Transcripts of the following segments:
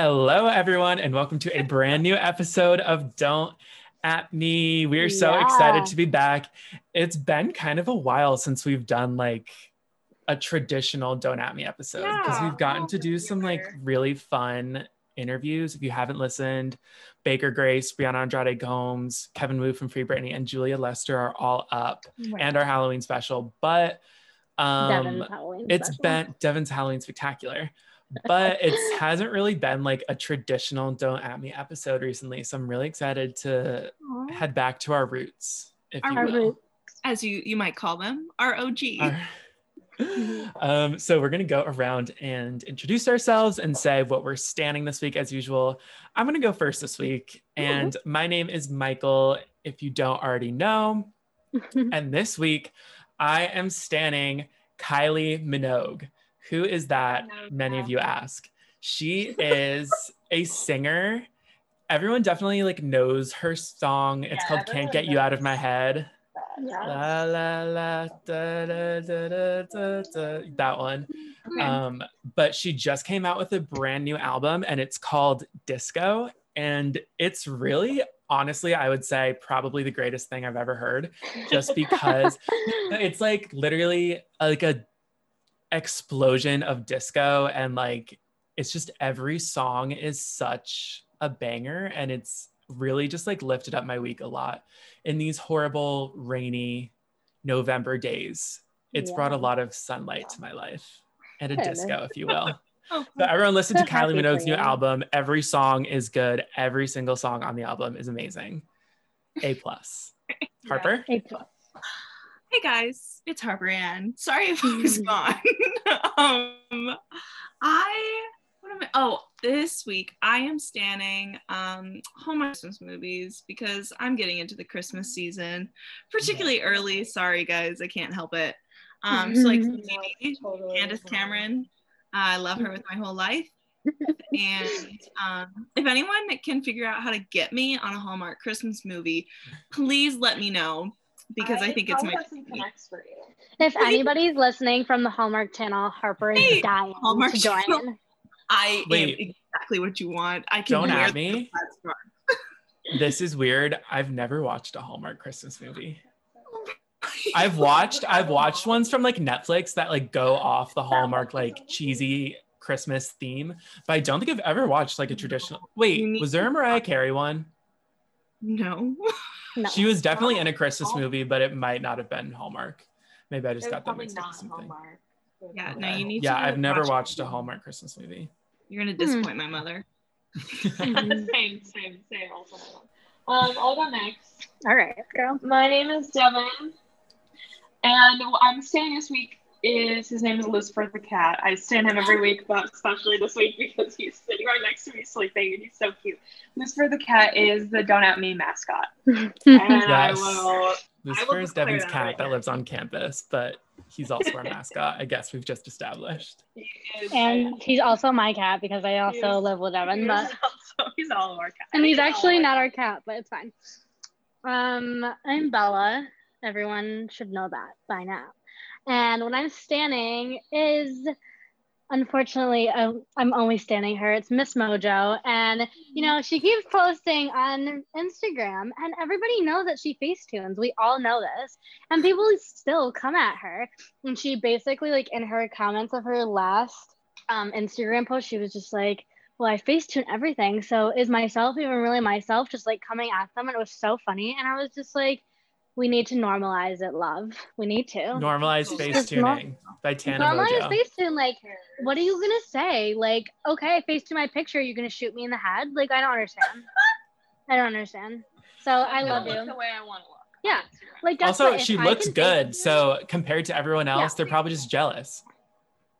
Hello, everyone, and welcome to a brand new episode of Don't At Me. We're so Yeah. excited to be back. It's been kind of a while since we've done like a traditional Don't At Me episode because Yeah. we've gotten to do some like really fun interviews. If you haven't listened, Baker Grace, Brianna Andrade Gomes, Kevin Wu from Free Britney, and Julia Lester are all up, and our Halloween special. But um, Devin's Halloween it's special. been Devin's Halloween spectacular, but it hasn't really been like a traditional Don't At Me episode recently. So I'm really excited to Aw. head back to our roots, if you will. roots. as you you might call them, our OG. Our- um, so we're gonna go around and introduce ourselves and say what we're standing this week as usual. I'm gonna go first this week, and my name is Michael. If you don't already know, and this week I am standing Kylie Minogue. Who is that? Many of you ask. She is a singer. Everyone definitely like knows her song. It's Yeah, called Can't Get You Out of My Head. Yeah. La la la da, da, da, da, da, da. that one. Okay. Um, but she just came out with a brand new album and it's called Disco. And it's really, honestly, I would say probably the greatest thing I've ever heard, just because it's like literally like a explosion of disco and like it's just every song is such a banger and it's really just like lifted up my week a lot. In these horrible rainy november days it's brought a lot of sunlight to my life and a Good. disco if you will. Oh, so everyone listen to kylie minogue's new album. Every song is good. Every single song on the album is amazing. A plus. Harper? A plus. hey guys, it's Harper Ann. Sorry if I was gone. um, I what am I? Oh, this week I am standing um Hallmark Christmas movies because I'm getting into the Christmas season, particularly early. Sorry guys, I can't help it. Um, so like maybe Totally. Candace Cameron. I love her with my whole life. and um, if anyone can figure out how to get me on a Hallmark Christmas movie, please let me know because I, think it's my have connects for you. If anybody's listening from the Hallmark Channel, Harper is Hey, dying Hallmark to join. Channel. I Wait. am exactly what you want. I can don't at me this is weird i've never watched a hallmark christmas movie I've watched I've watched ones from like Netflix that like go off the Hallmark like cheesy Christmas theme, but I don't think I've ever watched like a traditional. Wait, was there a Mariah Carey one? No. No. She was definitely in a Christmas movie, but it might not have been Hallmark. Maybe I just It got that probably mixed up not with something. Hallmark. Yeah, Okay. no, you need Yeah, to I've never watch watched a Hallmark Christmas movie. You're gonna Hmm. disappoint my mother. Same, same, same. Also, um, I'll go next. All right, girl. My name is Devin, and I'm staying this week is his name is Lucifer the cat. I stand him every week, but especially this week because he's sitting right next to me sleeping, and he's so cute. Lucifer the cat is the Don't At Me mascot, and I Yes. will. Lucifer is Devin's that cat right that lives on campus, but he's also our mascot. I guess we've just established. he is- and he's also my cat because I also Yes. live with he Evan. But also, he's all of our cats. and he's all actually our not our cat, but it's fine. Um, I'm Bella. Everyone should know that by now. And when I'm standing is unfortunately I'm only standing her. It's Miss Mojo, and you know she keeps posting on Instagram, and everybody knows that she facetunes. We all know this, and people still come at her. And she basically like in her comments of her last um, Instagram post, she was just like well, I Facetune everything. So is myself even really myself? Just like coming at them. And it was so funny. And I was just like, we need to normalize it, love. We need to. Normalize Just face tuning by Tana normalize Mojo. Facetune. Like, what are you going to say? Like, okay, face to my picture. You're going to shoot me in the head? Like, I don't understand. I don't understand. So I love look you. the way I want to look. Yeah. Like, that's Also, she I looks good. Facetune- So compared to everyone else, Yeah. they're probably just jealous.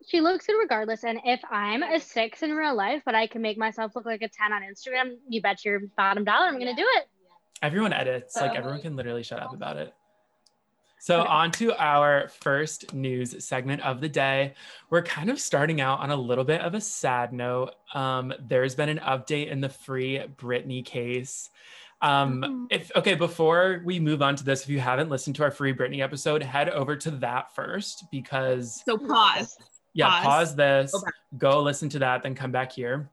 she looks good regardless. And if I'm a six in real life, but I can make myself look like a 10 on Instagram, you bet your bottom dollar I'm going to do it. Everyone edits. Like Um, everyone can literally shut up about it. So Okay. on to our first news segment of the day. We're kind of starting out on a little bit of a sad note. Um, there's been an update in the free Britney case. Um, Mhm. if okay, before we move on to this, if you haven't listened to our free Britney episode, head over to that first because So pause. yeah, Pause. pause, this, Go go listen to that, then come back here.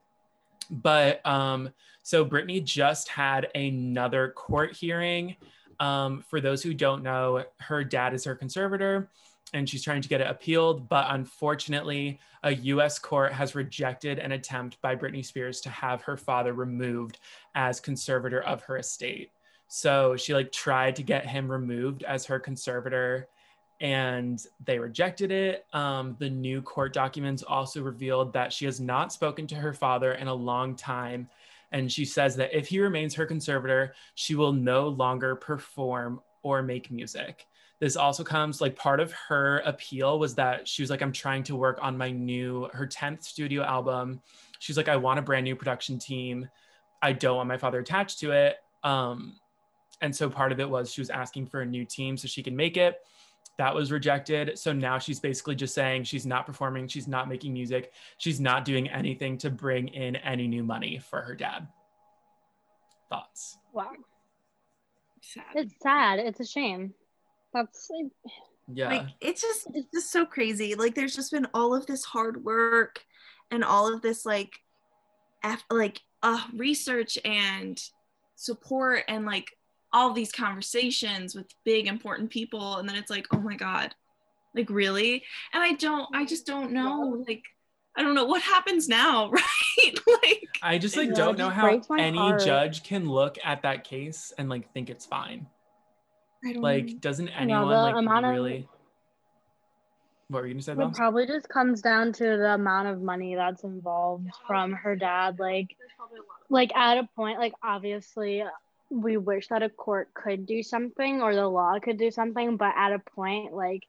but um, so Britney just had another court hearing. Um, for those who don't know, her dad is her conservator and she's trying to get it appealed. But unfortunately, a US court has rejected an attempt by Britney Spears to have her father removed as conservator of her estate. So she like tried to get him removed as her conservator and they rejected it. Um, the new court documents also revealed that she has not spoken to her father in a long time. And she says that if he remains her conservator, she will no longer perform or make music. This also comes like part of her appeal was that she was like, I'm trying to work on my new, her 10th studio album. She's like, I want a brand new production team. I don't want my father attached to it. Um, and so part of it was she was asking for a new team so she can make it that was rejected. So now she's basically just saying she's not performing, she's not making music, she's not doing anything to bring in any new money for her dad. Thoughts? Wow. Sad. It's sad. It's a shame. That's like, Yeah. Like it's just it's just so crazy. Like there's just been all of this hard work and all of this like eff- like uh research and support and like all these conversations with big important people and then it's like oh my god like really and i don't i just don't know like i don't know what happens now right like I just like don't know how any heart. judge can look at that case and like think it's fine. i don't Like, doesn't anyone the like amount of- really? What were you gonna say, it probably just comes down to the amount of money that's involved from her dad. Like, like at a point, like obviously we wish that a court could do something or the law could do something, but at a point, like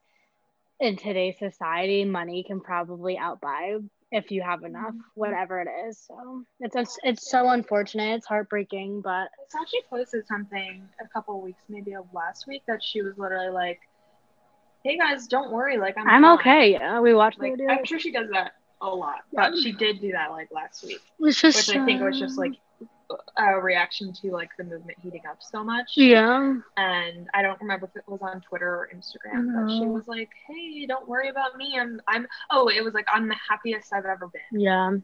in today's society, money can probably outbuy if you have enough, mm-hmm. whatever it is. So it's it's, it's so unfortunate. It's heartbreaking, but So she posted something a couple weeks, maybe of last week, that she was literally like, "Hey guys, don't worry, like I'm I'm fine." okay. Yeah, we watched Like. I'm sure she does that a lot, but she did do that like last week, It's which I think was just like a reaction to like the movement heating up so much. yeah. And I don't remember if it was on Twitter or Instagram, but she was like, "Hey, don't worry about me. I'm I'm oh, it was like I'm the happiest I've ever been." Yeah,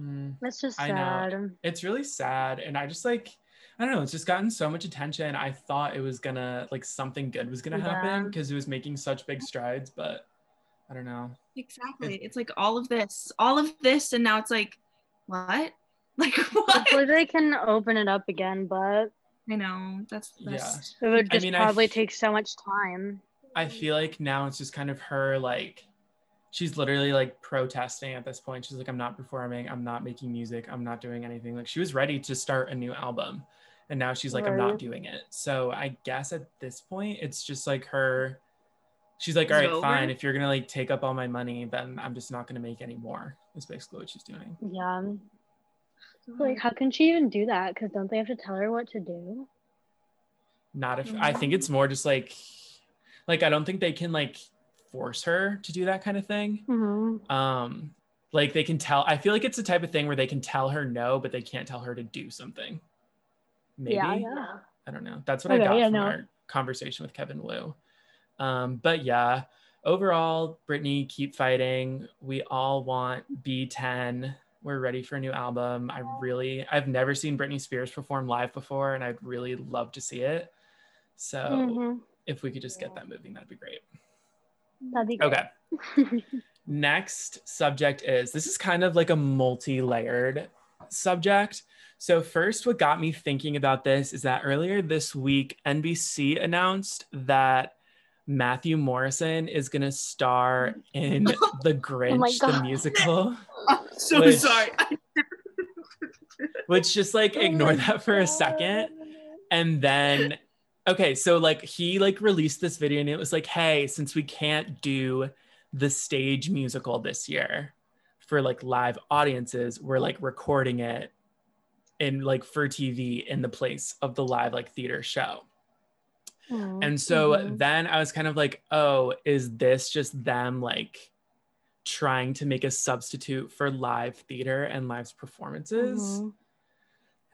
Mm. it's just I know. sad. it's really sad and i just like i don't know it's just gotten so much attention i thought it was gonna like something good was gonna happen because it was making such big strides but i don't know exactly it's like all of this all of this and now it's like what like what? Hopefully they can open it up again, but i know that's the Yeah. it would I just mean, I probably f- take so much time. i feel like now it's just kind of her like she's literally like protesting at this point. She's like i'm not performing. I'm not making music. I'm not doing anything. Like she was ready to start a new album and now she's like i'm not doing it. So i guess at this point it's just like her she's like Is all it right over? fine. If you're gonna like take up all my money then i'm just not gonna make any more is basically what she's doing. Yeah. Like, how can she even do that? Because don't they have to tell her what to do? not if i think it's more just like like i don't think they can like force her to do that kind of thing Mm-hmm. um like they can tell i feel like it's the type of thing where they can tell her no but they can't tell her to do something maybe Yeah, yeah. i don't know that's what Okay, i got yeah, from no. our conversation with kevin wu um but yeah overall britney keep fighting we all want b10 we're ready for a new album i really i've never seen britney spears perform live before and i'd really love to see it so Mhm. if we could just get that moving that'd be great That'd be great. okay Next subject is this is kind of like a multi layered subject. So, first, what got me thinking about this is that earlier this week, NBC announced that Matthew Morrison is going to star in The Grinch, the musical, i'm so Which- sorry which just like ignore that for a second. And then, okay, so like he like released this video and it was like, hey, since we can't do the stage musical this year for like live audiences, we're like recording it in like for TV in the place of the live like theater show. And so mhm. then I was kind of like, oh, is this just them like trying to make a substitute for live theater and live performances? Mhm.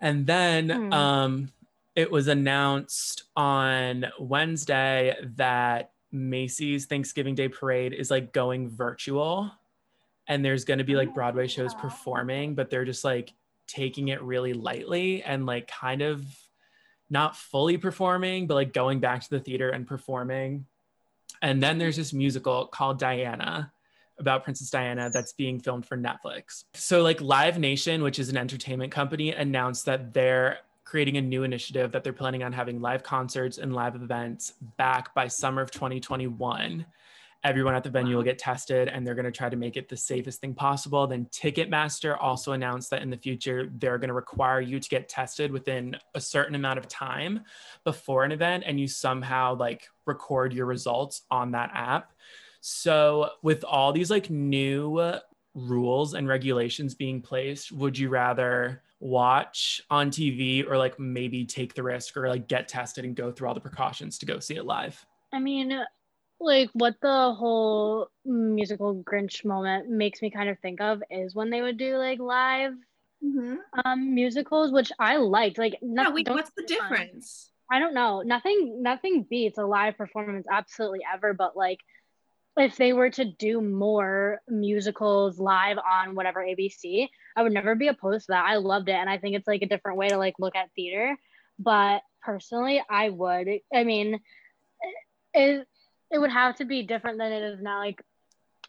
And then Hmm. um, it was announced on Wednesday that Macy's Thanksgiving Day Parade is like going virtual. and there's going to be like Broadway shows performing, but they're just like taking it really lightly and like kind of not fully performing, but like going back to the theater and performing. And then there's this musical called Diana about Princess Diana that's being filmed for Netflix. So, like Live Nation, which is an entertainment company, announced that they're creating a new initiative that they're planning on having live concerts and live events back by summer of 2021 everyone at the venue will get tested and they're going to try to make it the safest thing possible. Then Ticketmaster also announced that in the future, they're going to require you to get tested within a certain amount of time before an event and you somehow like record your results on that app. So, with all these like new rules and regulations being placed, would you rather watch on TV or like maybe take the risk or like get tested and go through all the precautions to go see it live? I mean, like what the whole musical Grinch moment makes me kind of think of is when they would do like live mm-hmm. um musicals, which I liked. Like, no, yeah, wait, what's the difference? I don't know. Nothing, nothing beats a live performance absolutely ever. But like, if they were to do more musicals live on whatever ABC, I would never be opposed to that. I loved it, and I think it's like a different way to like look at theater. But personally, I would. I mean, it it would have to be different than it is now. Like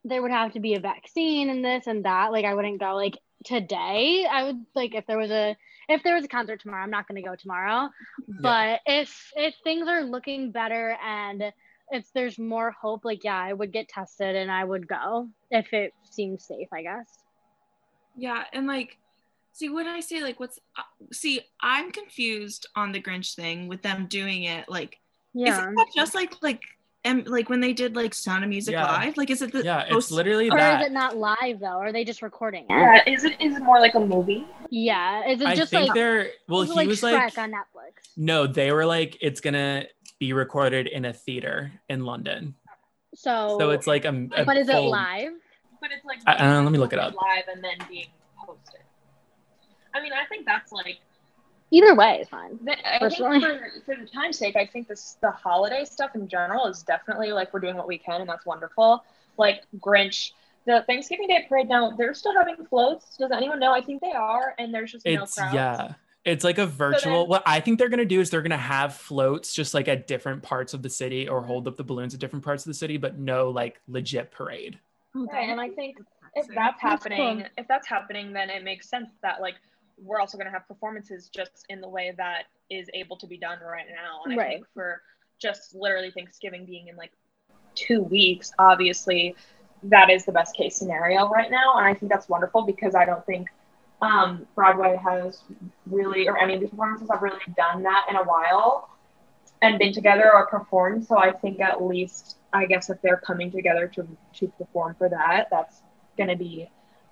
there would have to be a vaccine and this and that. Like I wouldn't go like today. I would like if there was a if there was a concert tomorrow, I'm not gonna go tomorrow. Yeah. But if if things are looking better and if there's more hope, like yeah, I would get tested and I would go if it seems safe, I guess. Yeah, and like see when I say like what's uh, see, I'm confused on the Grinch thing with them doing it like yeah. Is it just like like and like when they did like Sound of Music yeah. live, like is it the yeah? It's literally or that. is it not live though? Or are they just recording? It? Yeah, is it is it more like a movie? Yeah, is it I just think like they're well? He like was Shrek like on Netflix. No, they were like it's gonna be recorded in a theater in London. So so it's like a, a but is full, it live? But it's like I, uh, let me look it up. Live and then being posted. I mean, I think that's like either way is fine. The, I personally. think for, for the time's sake, I think this the holiday stuff in general is definitely like we're doing what we can, and that's wonderful. Like Grinch, the Thanksgiving Day parade now, they're still having floats. Does anyone know? I think they are, and there's just it's, no crowds. Yeah. It's like a virtual. So then, what I think they're gonna do is they're gonna have floats just like at different parts of the city, or hold up the balloons at different parts of the city, but no like legit parade. Okay, and I think if that's happening, cool. if that's happening, then it makes sense that like we're also going to have performances just in the way that is able to be done right now. And I think for just literally Thanksgiving being in like two weeks, obviously that is the best case scenario right now. And I think that's wonderful because I don't think um, Broadway has really, or any of these performances have really done that in a while and been together or performed. So I think at least, I guess if they're coming together to, to perform for that, that's going to be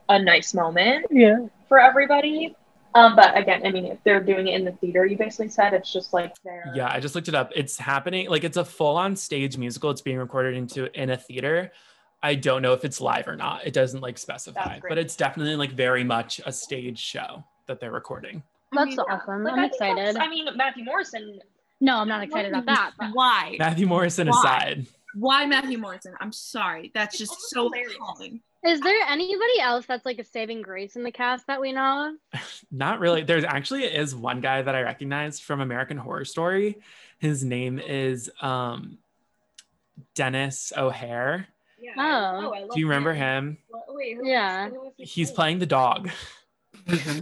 a nice moment yeah. for everybody. Um, but again, I mean, if they're doing it in the theater, you basically said it's just like there. Yeah, I just looked it up. It's happening. Like it's a full-on stage musical. It's being recorded into in a theater. I don't know if it's live or not. It doesn't like specify, but it's definitely like very much a stage show that they're recording. That's I mean, awesome. Like, I'm excited. I mean, Matthew Morrison. No, I'm not excited about that. But. Why? Matthew Morrison Why? aside. Why Matthew Morrison? I'm sorry. That's just so appalling. Is there anybody else that's like a saving grace in the cast that we know of? Not really. There's actually is one guy that I recognize from American Horror Story. His name is um, Denis O'Hare. Yeah. Oh. oh Do you remember him? Well, wait, yeah. He's playing the dog. Mm-hmm.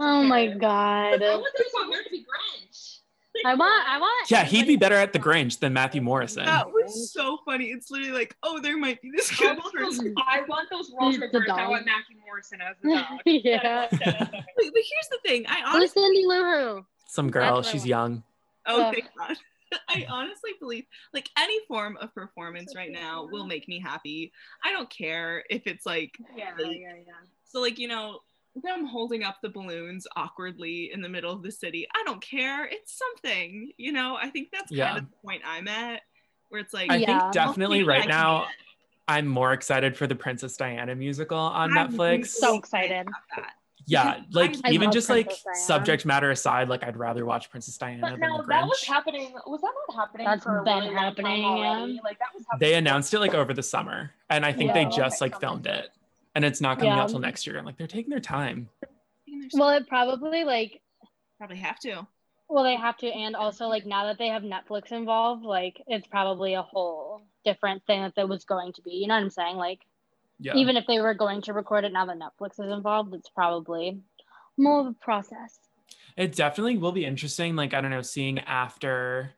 oh my god. I want to be Grinch. I want, I want. Yeah, he'd be better at the Grinch than Matthew Morrison. That was so funny. It's literally like, oh, there might be this good person. I want those roles reversed. I want Matthew Morrison as the dog. yeah. but, but, here's the thing. I honestly. Who's Cindy Lou Who? Some girl. She's young. Oh, oh, thank God. I honestly believe like any form of performance right now will make me happy. I don't care if it's like yeah, yeah, yeah. So like you know, them holding up the balloons awkwardly in the middle of the city. I don't care. It's something, you know. I think that's yeah. kind of the point I'm at, where it's like I yeah. think definitely right now. I'm more excited for the Princess Diana musical on I'm Netflix. So excited. Yeah, like I even love just like Diana. subject matter aside, like I'd rather watch Princess Diana But than no, The that was happening. Was that not happening That's for been really happening, yeah. Like that was happening. They announced it like over the summer, and I think Yeah, they okay, just like filmed it, and it's not coming Yeah. out till next year. I'm like, they're taking their time. Well, it probably like probably have to. well they have to, and also like now that they have Netflix involved, like it's probably a whole different thing that that was going to be. You know what I'm saying? Like Yeah. even if they were going to record it now that Netflix is involved, it's probably more of a process. it definitely will be interesting like i don't know seeing after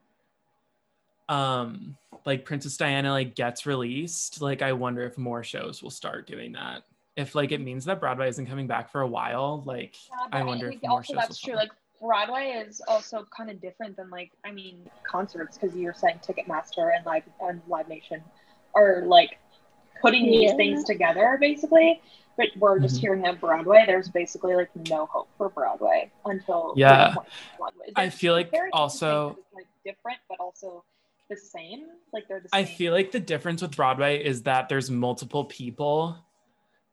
um like princess diana like gets released like i wonder if more shows will start doing that if like it means that broadway isn't coming back for a while like Yeah, i wonder think if more also shows that's true. Like Broadway is also kind of different than like I mean concerts because you're saying Ticketmaster and like and Live Nation are like putting these things together basically. But we're just Mhm. hearing that Broadway, there's basically like no hope for Broadway until Yeah. the point of Broadway. I feel like also- like different but also the same. Like they're the I feel like the difference with Broadway is that there's multiple people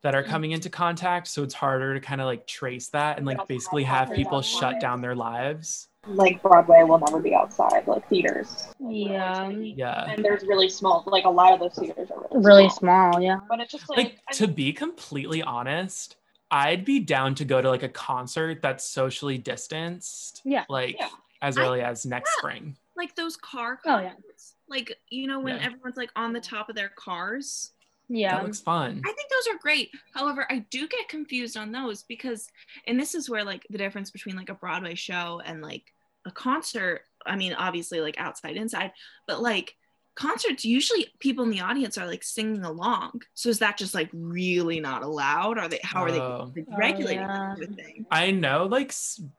that are coming into contact, so it's harder to kind of like trace that and like basically have have people shut down their lives. Like Broadway will never be outside like theaters. Like, Yeah. always Yeah. And there's really small, like a lot of those theaters are really, Really small. small, yeah. But it's just like, Like I to be completely honest, I'd be down to go to like a concert that's socially distanced. Yeah. Like Yeah. as I- early as next yeah. spring. Like those car Oh, yeah. concerts. Like, you know, when Yeah. everyone's like on the top of their cars. Yeah. That looks fun. I think those are great. However, I do get confused on those because, and this is where like the difference between like a Broadway show and like a concert. I mean, obviously like outside, inside, but like concerts, usually people in the audience are like singing along. So is that just like really not allowed? Are they, how are Oh. they Oh, oh regulating yeah. that thing? I know, like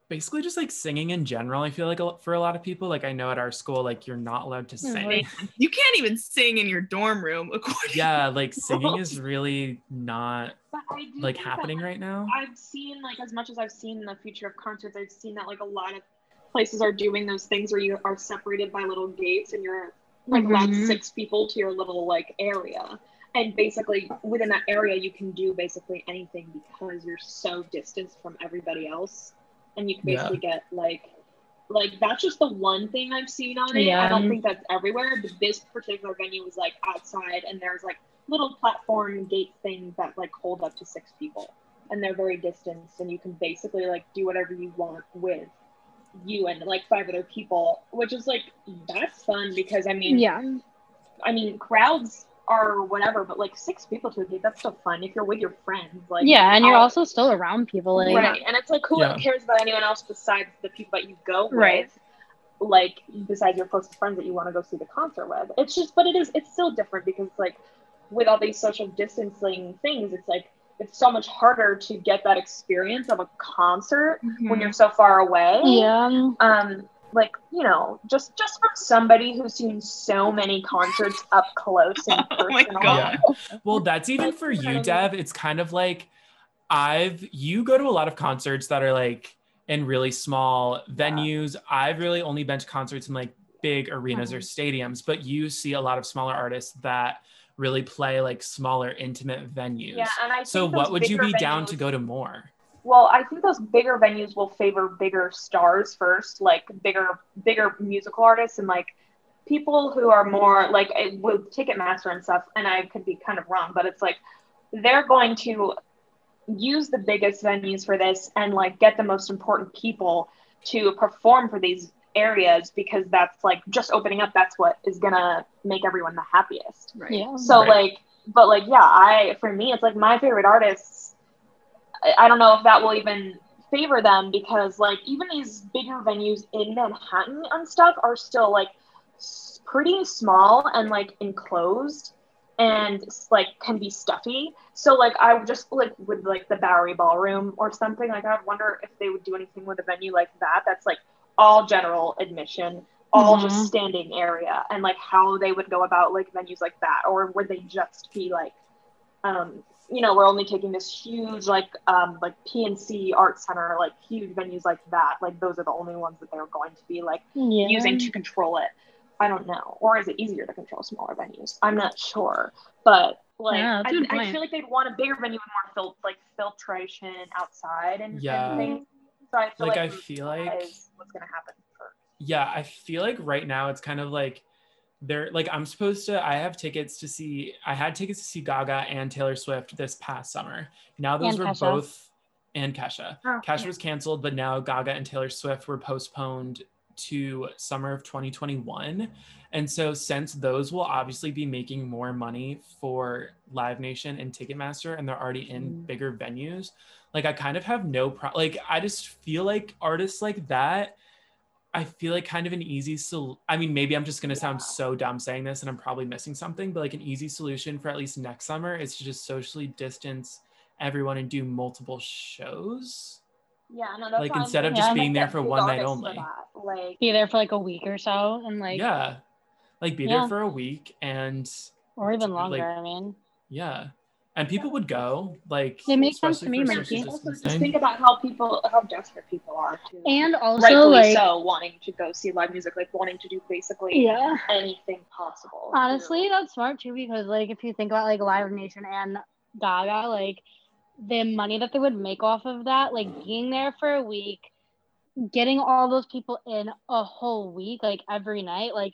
basically just like singing in general. I feel like a, for a lot of people, like I know at our school, like you're not allowed to sing. like- You can't even sing in your dorm room, according Yeah, like singing is really not but I do like think that, happening right now. I've seen like as much as I've seen in the future of concerts, I've seen that like a lot of places are doing those things where you are separated by little gates and you're like Mhm. six people to your little like area. And basically within that area you can do basically anything because you're so distanced from everybody else. And you can Yeah. basically get like like that's just the one thing I've seen on it. I don't think that's everywhere, but this particular venue was like outside and there's like little platform gate things that like hold up to six people and they're very distanced and you can basically like do whatever you want with you and like five other people which is like that's fun because i mean Yeah. i mean crowds are whatever but like six people to a gate that's still fun if you're with your friends like Yeah, and you're I'll- also still around people. Like, right and it's like who Yeah. cares about anyone else besides the people that you go with Right. like besides your closest friends that you want to go see the concert with it's just but it is it's still different because like with all these social distancing things it's like it's so much harder to get that experience of a concert when you're so far away Yeah. um like you know just just from somebody who's seen so many concerts up close and Oh my personal God. Well, that's even for you, Dev. It's kind of like I've you go to a lot of concerts that are like in really small venues. I've really only been to concerts in like big arenas or stadiums, but you see a lot of smaller artists that really play like smaller intimate venues. yeah and i so what would you be down to go to more? Well, I think those bigger venues will favor bigger stars first, like bigger bigger musical artists and like people who are more like eh, with Ticketmaster and stuff. And I could be kind of wrong, but it's like they're going to use the biggest venues for this and like get the most important people to perform for these areas because that's like just opening up. That's what is gonna make everyone the happiest. Right. Yeah. So Right. like, but like, yeah, I for me, it's like my favorite artists. I, I don't know if that will even favor them because like even these bigger venues in Manhattan and stuff are still like s- pretty small and like enclosed and like can be stuffy. So like I would just like with like the Bowery Ballroom or something like I wonder if they would do anything with a venue like that that's like all general admission all Mhm. just standing area and like how they would go about like venues like that or would they just be like um you know we're only taking this huge like um like pnc art center like huge venues like that like those are the only ones that they're going to be like Yeah. using to control it i don't know or is it easier to control smaller venues i'm not sure but Like Yeah, that's a good I, I feel like they'd want a bigger venue with more fil- like filtration outside and, Yeah. and things. So I feel Like, like, I feel like- what's gonna happen first. yeah i feel like right now it's kind of like they're like i'm supposed to i have tickets to see i had tickets to see gaga and taylor swift this past summer now those And were Kesha. both and kesha Oh, kesha yeah. was canceled but now gaga and taylor swift were postponed to summer of 2021 and so since those will obviously be making more money for live nation and ticketmaster and they're already in Mm. bigger venues like i kind of have no pro like i just feel like artists like that I feel like kind of an easy sol I mean, maybe I'm just gonna sound Yeah. so dumb saying this and I'm probably missing something, but like an easy solution for at least next summer is to just socially distance everyone and do multiple shows. Yeah, no, that's Like, instead of just I being there for one night only. Like Be there for like a week or so and like yeah. Like be Yeah. there for a week and or even like- longer, I mean. yeah. And people would go, like It makes sense to me, for Mikey. also just think about how people how desperate people are too. And also rightfully like so wanting to go see live music, like wanting to do basically yeah. anything possible. Honestly, that's smart too because like if you think about like Live Nation and Gaga, like the money that they would make off of that, like being there for a week, getting all those people in a whole week, like every night, like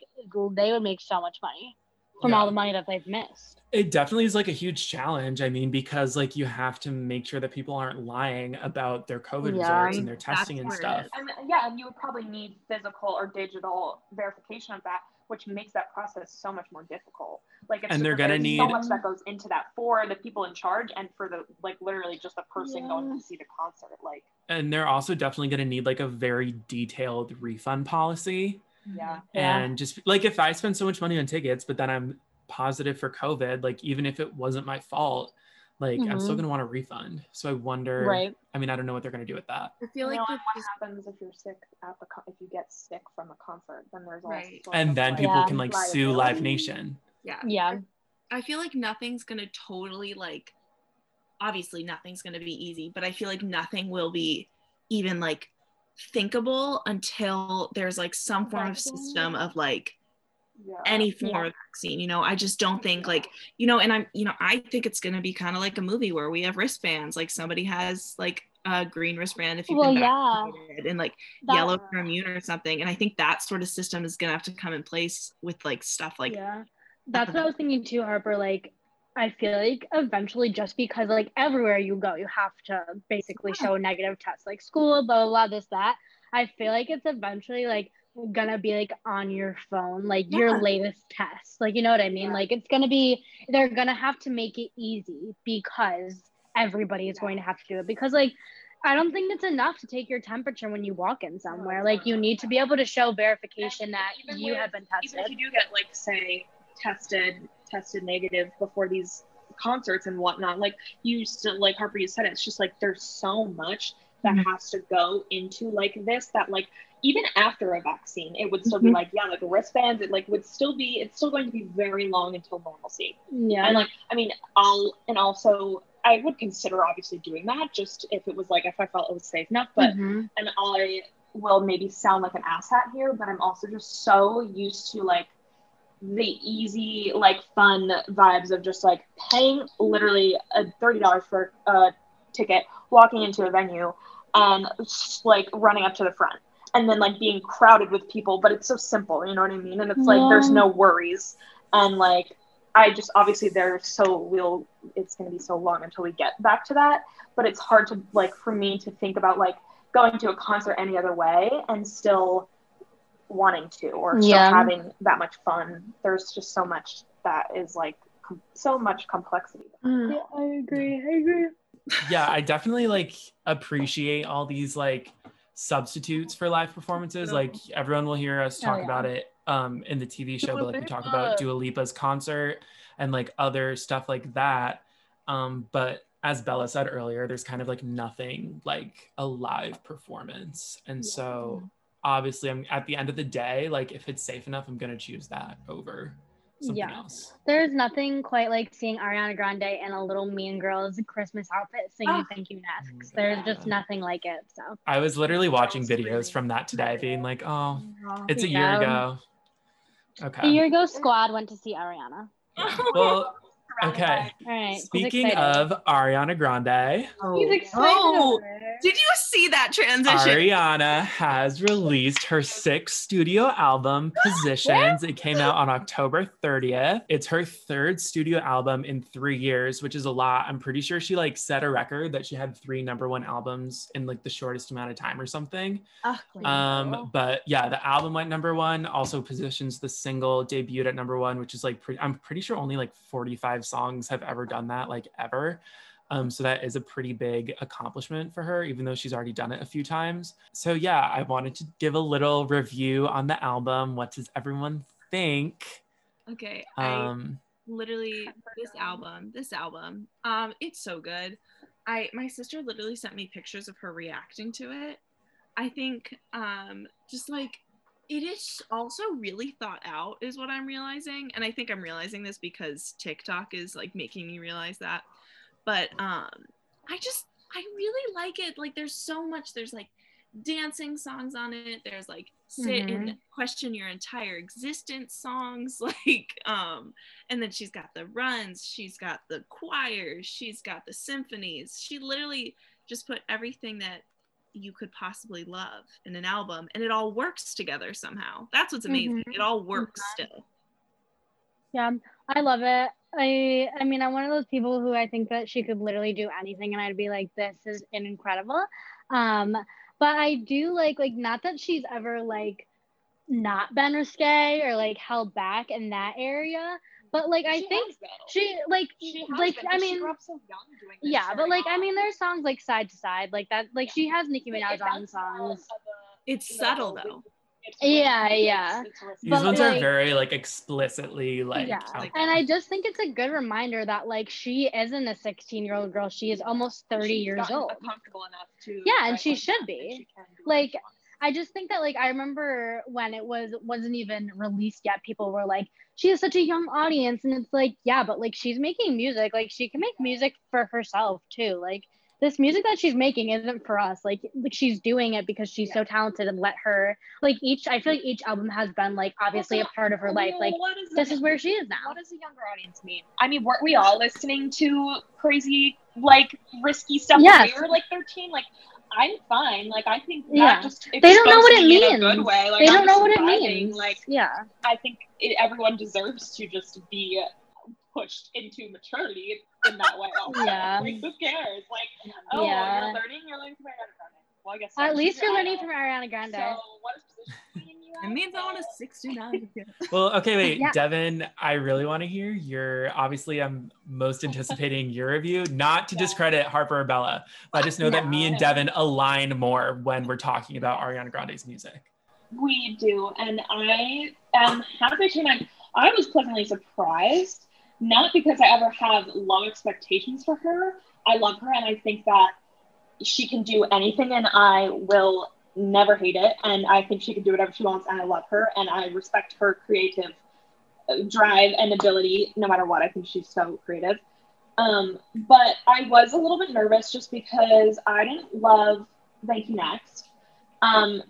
they would make so much money from all the money that they've missed. It definitely is like a huge challenge. I mean, because like you have to make sure that people aren't lying about their COVID Yeah, results and their testing and stuff. And yeah, and you would probably need physical or digital verification of that, which makes that process so much more difficult. Like, it's And they're gonna need so much that goes into that for the people in charge and for the like literally just the person going to see the concert. Like, and they're also definitely going to need like a very detailed refund policy yeah, Yeah. and just like if i spend so much money on tickets but then i'm positive for covid like even if it wasn't my fault like i'm still Mhm. going to want a refund so i wonder Right. i mean i don't know what they're going to do with that I feel you like know, what this- happens if you're sick at the con- if you get sick from a concert? Then there's all Right. sorts and then people Yeah. can like sue live nation yeah. Yeah. I feel like nothing's gonna totally like obviously nothing's gonna be easy, but I feel like nothing will be even like thinkable until there's like some form of system of like Yeah. any form Yeah. of vaccine you know i just don't think like you know and i'm you know i think it's going to be kind of like a movie where we have wristbands like somebody has like a green wristband if you've Well, been yeah. vaccinated and like That- yellow for immune or something and i think that sort of system is going to have to come in place with like stuff like yeah. That's what I was thinking too, Harper. Like, I feel like eventually, just because like everywhere you go, you have to basically show a negative test, like school, blah blah blah, this that. I feel like it's eventually like gonna be like on your phone, like Yeah. your latest test. Like, you know what I mean? Yeah. Like, it's gonna be they're gonna have to make it easy because everybody is Yeah. going to have to do it. Because like. I don't think it's enough to take your temperature when you walk in somewhere. Like you need to be able to show verification that even you with- have been even tested. if you do get like say tested tested negative before these concerts and whatnot like you still like harper you said it's just like there's so much that Mhm. has to go into like this that like even after a vaccine it would still be Mhm. like yeah like wristbands it like would still be it's still going to be very long until normalcy Yeah. and like i mean i'll and also i would consider obviously doing that just if it was like if i felt it was safe enough but Mhm. and I will maybe sound like an asshat here, but I'm also just so used to like the easy, like fun vibes of just like paying literally a thirty dollars for a ticket, walking into a venue, and just, like running up to the front, and then like being crowded with people. But it's so simple, you know what I mean? And it's like there's no worries, and like I just obviously there's so we'll it's gonna be so long until we get back to that but it's hard to like for me to think about like going to a concert any other way and still wanting to or still Yeah. having that much fun there's just so much that is like com- so much complexity mm. Yeah, I agree. I agree. yeah i definitely like appreciate all these like substitutes for live performances. Like everyone will hear us Oh, talk yeah. about it um in the tv show but like we talk about Dua Lipa's concert and like other stuff like that. Um but as Bella said earlier there's kind of like nothing like a live performance. And so obviously I'm at the end of the day like if it's safe enough I'm going to choose that over something Yeah. else There's nothing quite like seeing Ariana Grande in a little Mean Girls Christmas outfit singing Oh. "Thank You Next." Mm. There's just nothing like it. So I was literally watching Sounds videos really- from that today being like oh Oh. it's a Yeah. year ago okay a year ago, Squad went to see Ariana. Yeah. Well, Okay. All right. Speaking of Ariana Grande, he's excited. Oh, over it. Did you see that transition? Ariana has released her sixth studio album, Positions. It came out on October 30th. It's her third studio album in three years, which is a lot. I'm pretty sure she like set a record that she had three number one albums in like the shortest amount of time or something. Ugh, Um, but yeah, the album went number one. Also, Positions, the single debuted at number one, which is like pre- I'm pretty sure only like 45 songs have ever done that, like ever. Um, so that is a pretty big accomplishment for her, even though she's already done it a few times. So yeah, I wanted to give a little review on the album. What does everyone think? okay, I Um, literally this album, this album, um, it's so good. I my sister literally sent me pictures of her reacting to it. I think um just like it is also really thought out is what I'm realizing. And I think I'm realizing this because TikTok is like making me realize that. But um I just I really like it. Like there's so much there's like dancing songs on it. There's like sit and question your entire existence songs like um and then she's got the runs, she's got the choirs, she's got the symphonies. She literally just put everything that you could possibly love in an album and it all works together somehow. That's what's amazing. It all works still. Yeah, I love it. I I mean, I'm one of those people who I think that she could literally do anything, and I'd be like, this is incredible. Um, but I do like like not that she's ever like not been risque or like held back in that area, but like I She think she like She like been, I 'cause she mean grew up so young doing this yeah, but very like I mean, there's songs like side to side like that. Like she has Nicki Minaj on songs. It's subtle though. It's Yeah, risky, yeah. it's- it's these But, ones are very like explicitly like Yeah, out there. And I just think it's a good reminder that like she isn't a 16 year old girl. She is almost 30 She's years old. comfortable enough to Yeah, and she should be. she Like, what she wants. I just think that like I remember when it was wasn't even released yet, people were like, she has such a young audience, and it's like, yeah, but like she's making music, like she can make music for herself too. Like this music that she's making isn't for us. Like like she's doing it because she's so talented and let her like each I feel like each album has been like obviously a part of her life. Like is this the- is where she is now. What does a younger audience mean? I mean, weren't we all listening to crazy, like, risky stuff Yes. when we were like 13? Like, I'm fine. Like, I think that Yeah. just They don't know what it a means. good way. Like, they don't know what it means. Like, yeah. I think it, everyone deserves to just be pushed into maturity in that way. Also. Yeah. Like, who cares? Like, oh, Yeah. you're learning, you're learning from Ariana Grande. Well, I guess At least She's you're learning from Ariana Grande. So, what does position mean? You It means I want to know? 69. Well, okay, wait, Yeah. Devin, I really want to hear your. Obviously, I'm most anticipating your review, not to Yeah. discredit Harper or Bella, but I just know that me and Devin align more when we're talking about Ariana Grande's music. We do, and I am happy to announce I was pleasantly surprised, not because I ever have low expectations for her. I love her, and I think that she can do anything, and I will never hate it. And I think she can do whatever she wants, and I love her, and I respect her creative uh, drive and ability, no matter what. I think she's so creative. Um, but I was a little bit nervous just because I didn't love Thank You Next. Um,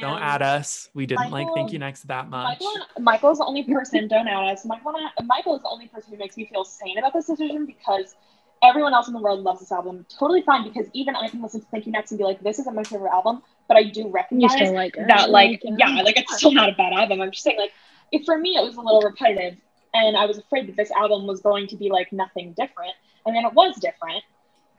Don't add us. We didn't like Thank You Next that much. Michael, Michael is the only person. Don't add us. Michael, Michael is the only person who makes me feel sane about this decision because everyone else in the world loves this album. Totally fine because even I can listen to Thank You Next and be like, this isn't my favorite album, but I do You recognize still like it. that, like, yeah. yeah, like it's still not a bad album. I'm just saying, like, if for me it was a little repetitive, and I was afraid that this album was going to be like nothing different, and then it was different.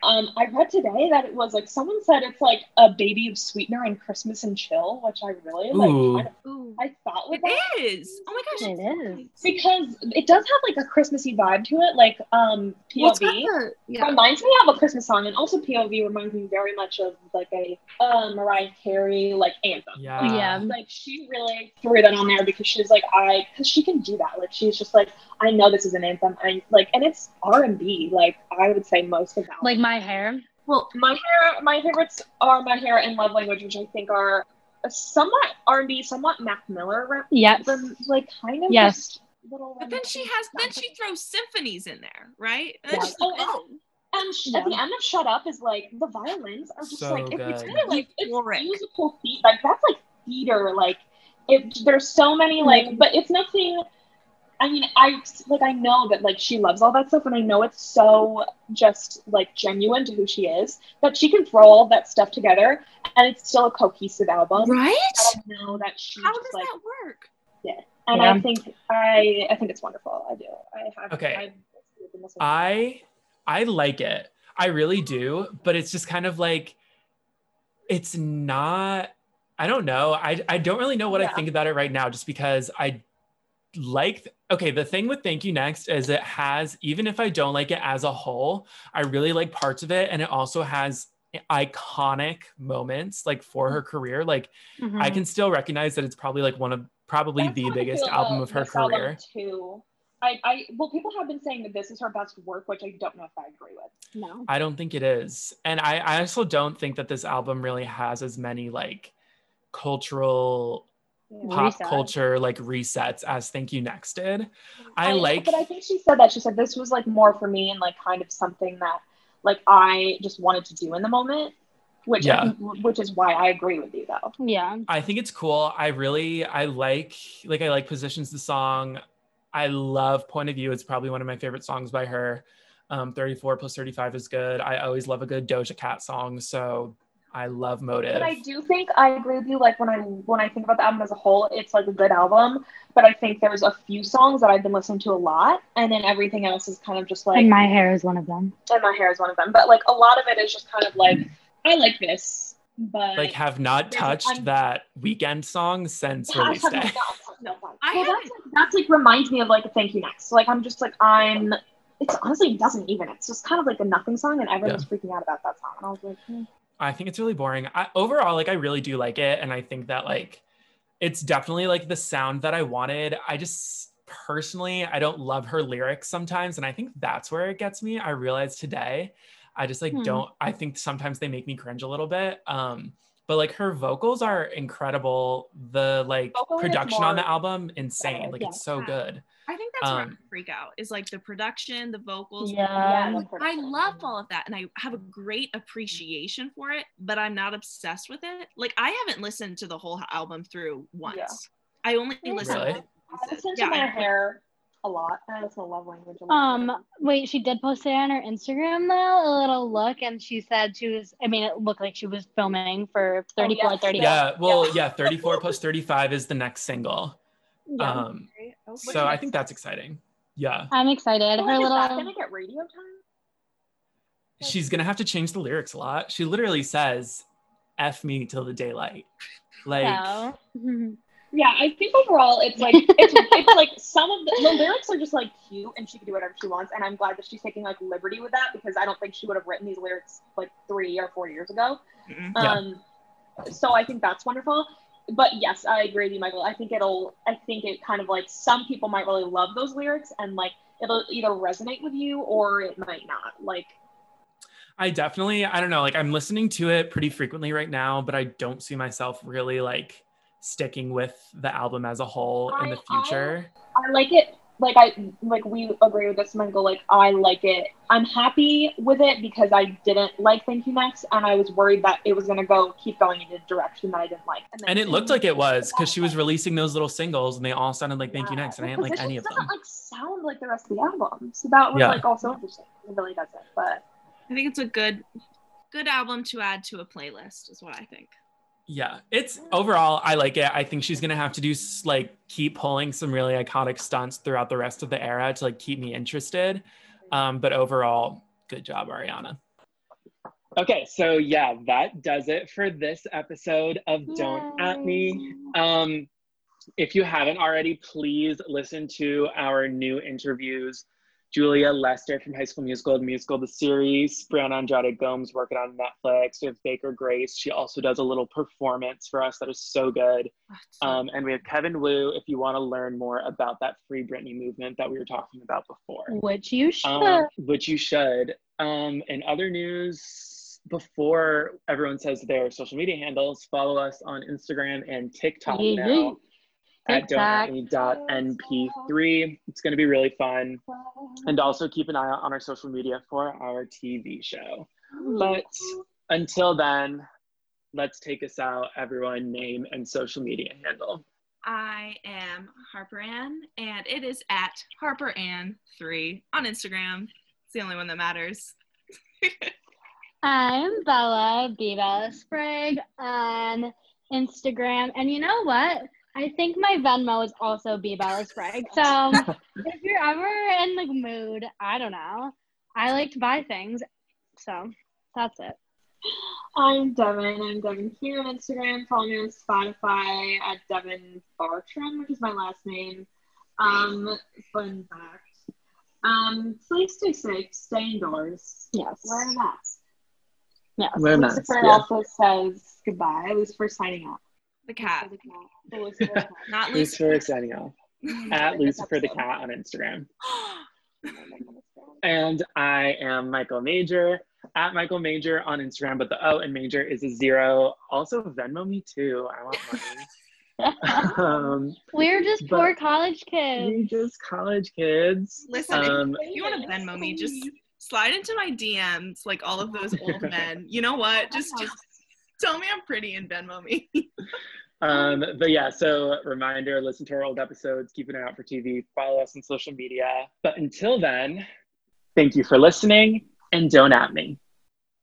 Um, I read today that it was like someone said it's like a baby of sweetener and Christmas and chill, which I really like. Ooh. Kind of, I thought was It that is. Oh my gosh. It is. because it does have like a Christmassy vibe to it, like um Well, POV. the- yeah. Reminds me of a Christmas song, and also POV reminds me very much of like a uh, Mariah Carey like anthem. Yeah. Like, Yeah. like she really threw that on there because she's like I, because she can do that. Like she's just like I know this is an anthem. I like, and it's R and B. Like I would say most of that. Like my hair. well, my hair, my favorites are my hair and Love Language, which I think are somewhat R and B, somewhat Mac Miller. rep- Yes. rem- like kind of Yes. just little. But then she has, then she throws symphonies in there, right? And Yeah. she's like, Oh, oh, And sh- at the end of Shut Up is like the violins are just So like it- it's good. kind of like it's musical theater. Like that's like theater. Like it, there's so many like, Mhm. but it's nothing. I mean, I like I know that like she loves all that stuff, and I know it's so just like genuine to who she is that she can throw all that stuff together, and it's still a cohesive album. Right? And I know that she How just does like, that work? Yeah, and Yeah. I think I I think it's wonderful. I do. I have. Okay. I've been listening to it. I I like it. I really do, but it's just kind of like it's not I don't know. I I don't really know what I think about it right now just because I like okay, the thing with Thank You Next is it has even if I don't like it as a whole, I really like parts of it and it also has iconic moments like for her career. Like I Mhm. can still recognize that it's probably like one of probably That's the biggest feel album of her career. too. I, I well, people have been saying that this is her best work, which I don't know if I agree with. no. I don't think it is. And I, I also don't think that this album really has as many like cultural Yeah. Pop Reset. culture like resets as Thank You Next did. I like but I think she said that she said this was like more for me and like kind of something that like I just wanted to do in the moment, which Yeah. Think, which is why I agree with you though. Yeah. I think it's cool. I really I like like I like positions the song. I love Point of View. It's probably one of my favorite songs by her. Um, 34 plus 35 is good. I always love a good Doja Cat song. So I love Motive. But I do think I agree with you. Like when I when I think about the album as a whole, it's like a good album. But I think there's a few songs that I've been listening to a lot, and then everything else is kind of just like And my hair is one of them. and my hair is one of them. But like a lot of it is just kind of like I like this, but like have not touched I'm- that Weeknd song since I release day. not- no, fine. I well, that's, like, that's like reminds me of like a thank you next. Like I'm just like I'm. It's honestly it doesn't even. It's just kind of like a nothing song, and everyone's was freaking out about that song, and I was like, hmm. I think it's really boring. I, overall, like I really do like it, and I think that like it's definitely like the sound that I wanted. I just personally I don't love her lyrics sometimes, and I think that's where it gets me. I realized today, I just like Hmm. don't. I think sometimes they make me cringe a little bit. Um, but like her vocals are incredible. The like Vocally, it's production on the album, insane. better, Like yeah. it's so good. I think that's where I Um, freak out is like the production, the vocals. Yeah. the I love all of that and I have a great appreciation for it, but I'm not obsessed with it. Like I haven't listened to the whole album through once. Yeah. I only Really? listen Really? to I listen to Yeah, my I- hair a lot. I listen to love language a lot. Um, wait, she did post it on her Instagram though, a little look, and she said she was. I mean, it looked like she was filming for 34, yes. 38. Yeah. Well, yeah. 34 plus 35 is the next single. Yeah. Um, Oh, so I think that's exciting. Yeah. I'm excited. Like, Her is little. that gonna get radio time? she's gonna have to change the lyrics a lot. She literally says, "F me till the daylight." Like, So. Yeah, I think overall it's like it's, it's like some of the, the lyrics are just like cute and she can do whatever she wants and I'm glad that she's taking like liberty with that because I don't think she would have written these lyrics like three or four years ago. Yeah. Um, so I think that's wonderful. But yes, I agree with you, Michael. I think it'll. I think it kind of like some people might really love those lyrics and like it'll either resonate with you or it might not. Like I definitely, I don't know, like I'm listening to it pretty frequently right now, but I don't see myself really like sticking with the album as a whole in the I- I- future. I like it. Like I like we agree with this, Michael. Like I like it. I'm happy with it because I didn't like Thank You Next, and I was worried that it was gonna go keep going in a direction that I didn't like. then And it looked like it was because she was releasing those little singles and they all sounded like Thank You Next, and I didn't Because like any of them. Doesn't like sound like the rest of the album, so that was Yeah. like also interesting. It really doesn't, but I think it's a good good album to add to a playlist is what I think. Yeah, it's overall, I like it. I think she's gonna have to do like keep pulling some really iconic stunts throughout the rest of the era to like keep me interested. Um, but overall, good job, Ariana. Okay, so yeah, that does it for this episode of Don't At Me. Um, if you haven't already, please listen to our new interviews. Julia Lester from High School Musical, the musical, the series. Brianna Andrade Gomes working on Netflix. We have Baker Grace. She also does a little performance for us that is so good. Um, and we have Kevin Wu if you want to learn more about that Free Britney movement that we were talking about before Which you should. um, which you should. Um, in other news, before everyone says their social media handles, follow us on Instagram and TikTok Yee now. At TikTok. don'tatme.np3. It's going to be really fun. And also keep an eye out on our social media for our TV show. But until then, let's take us out. Everyone, name and social media handle. I am Harper Ann, and it is at Harper Ann3 on Instagram. It's the only one that matters. I'm Bella, B Bella Sprague on Instagram. And you know what? I think my Venmo is also B Bella Sprague. So if you're ever in the mood, I don't know. I like to buy things. So that's it. I'm Devin. I'm Devin here on Instagram. Follow me on Spotify at Devin Bartram, which is my last name. Um, fun fact. Um, please stay safe. Stay indoors. Yes. Wear a mask. Yes. Wear masks. Lucifer Yeah. also says goodbye. Lucifer signing off. The cat, The cat. The cat. not Lucifer Lucifer. signing off at Lucifer the Cat on Instagram. And I am Michael Major at Michael Major on Instagram, but the O in Major is a zero. Also, Venmo me too. I want money. um, We're just But- poor college kids. we just college kids. Listen, if- Um, if you want to Venmo me, just slide into my DMs like all of those old men. You know what? Just, just tell me I'm pretty and Venmo me. Um, but yeah, so reminder, listen to our old episodes, keep an eye out for TV, follow us on social media. But until then, thank you for listening and don't at me.